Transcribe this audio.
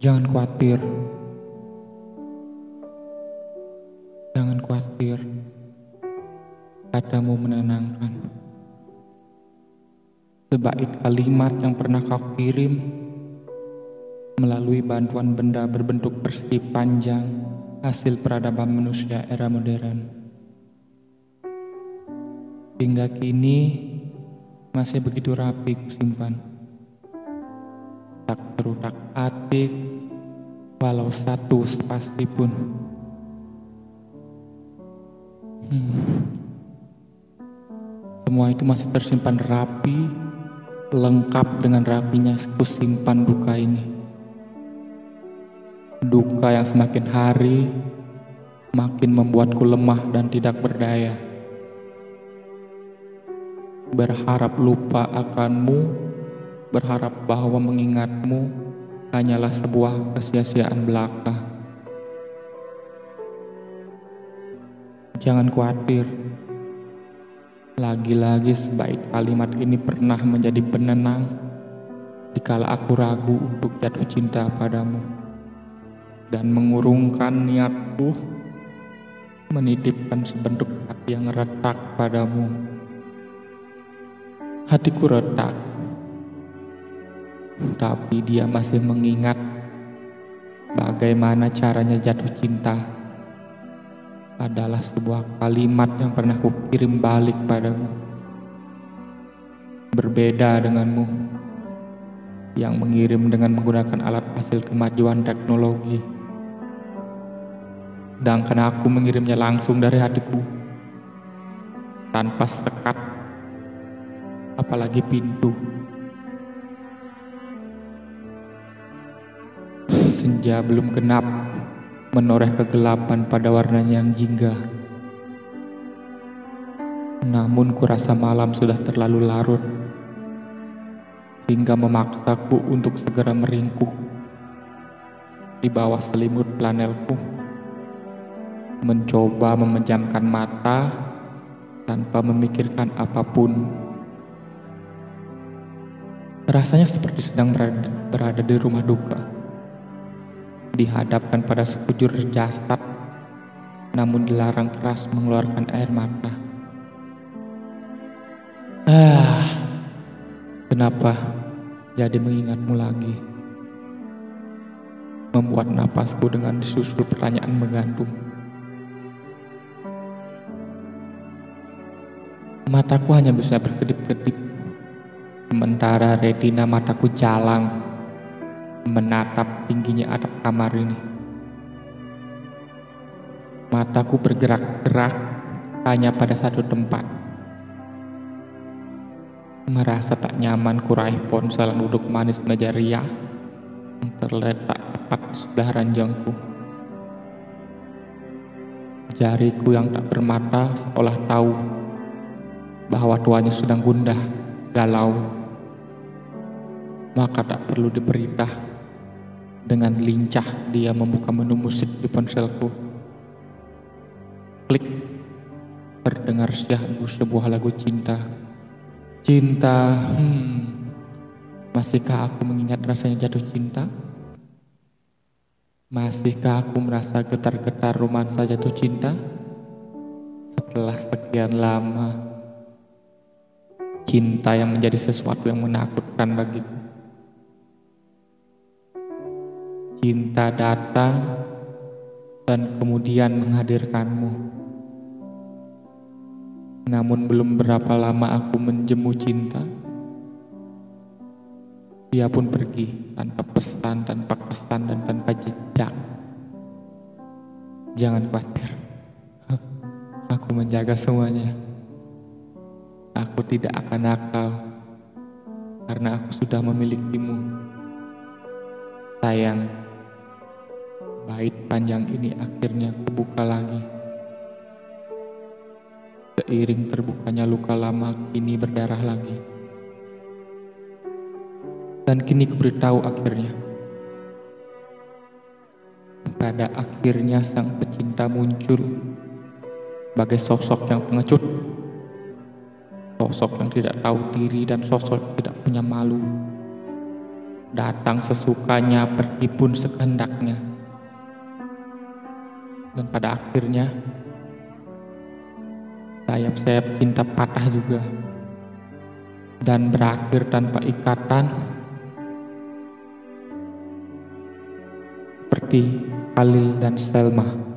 Jangan khawatir. Jangan khawatir. Katamu menenangkan. Sebaik kalimat yang pernah kau kirim melalui bantuan benda berbentuk persegi panjang hasil peradaban manusia era modern. Hingga kini masih begitu rapi kusimpan. Tak terutak atik, walau satu spasi pun. Hmm. Semua itu masih tersimpan rapi, lengkap dengan rapinya kusimpan duka ini. Duka yang semakin hari makin membuatku lemah dan tidak berdaya berharap lupa akanmu, berharap bahwa mengingatmu hanyalah sebuah kesia-siaan belaka. Jangan khawatir, lagi-lagi sebaik kalimat ini pernah menjadi penenang dikala aku ragu untuk jatuh cinta padamu dan mengurungkan niatku menitipkan sebentuk hati yang retak padamu. Hatiku retak, tapi dia masih mengingat bagaimana caranya jatuh cinta adalah sebuah kalimat yang pernah kukirim balik padamu. Berbeda denganmu yang mengirim dengan menggunakan alat hasil kemajuan teknologi. Sedangkan aku mengirimnya langsung dari hatiku tanpa sekat apalagi pintu. Senja belum genap, menoreh kegelapan pada warnanya yang jingga. Namun kurasa malam sudah terlalu larut, hingga memaksaku untuk segera meringkuk di bawah selimut planelku, mencoba memejamkan mata tanpa memikirkan apa pun Rasanya seperti sedang berada, berada di rumah duka. Dihadapkan pada sekujur jasad, namun dilarang keras mengeluarkan air mata. Ah, kenapa jadi mengingatmu lagi? Membuat napasku dengan disusul pertanyaan menggantung. Mataku hanya bisa berkedip-kedip Sementara retina mataku jalang menatap tingginya atap kamar ini. Mataku bergerak-gerak hanya pada satu tempat. Merasa tak nyaman kuraih ponsel duduk manis meja rias yang terletak tepat di sebelah ranjangku. Jariku yang tak bermata seolah tahu bahwa tuanya sedang gundah, galau, maka tak perlu diperintah. Dengan lincah dia membuka menu musik di ponselku. Klik, terdengar syahdu sebuah lagu cinta. Cinta, hmm, masihkah aku mengingat rasanya jatuh cinta? Masihkah aku merasa getar-getar romansa jatuh cinta? Setelah sekian lama, cinta yang menjadi sesuatu yang menakutkan bagiku. Cinta datang dan kemudian menghadirkanmu. Namun belum berapa lama aku menjemu cinta. Dia pun pergi tanpa pesan, tanpa kesan, dan tanpa jejak. Jangan khawatir. Aku menjaga semuanya. Aku tidak akan nakal karena aku sudah memilikimu. Sayang, Bait panjang ini akhirnya terbuka lagi. Seiring terbukanya luka lama kini berdarah lagi. Dan kini kuberitahu akhirnya. Pada akhirnya sang pecinta muncul sebagai sosok yang pengecut. Sosok yang tidak tahu diri dan sosok yang tidak punya malu. datang sesukanya, pergi pun sekehendaknya. Dan pada akhirnya, sayap-sayap cinta patah juga. Dan berakhir tanpa ikatan, seperti Khalil dan Selma.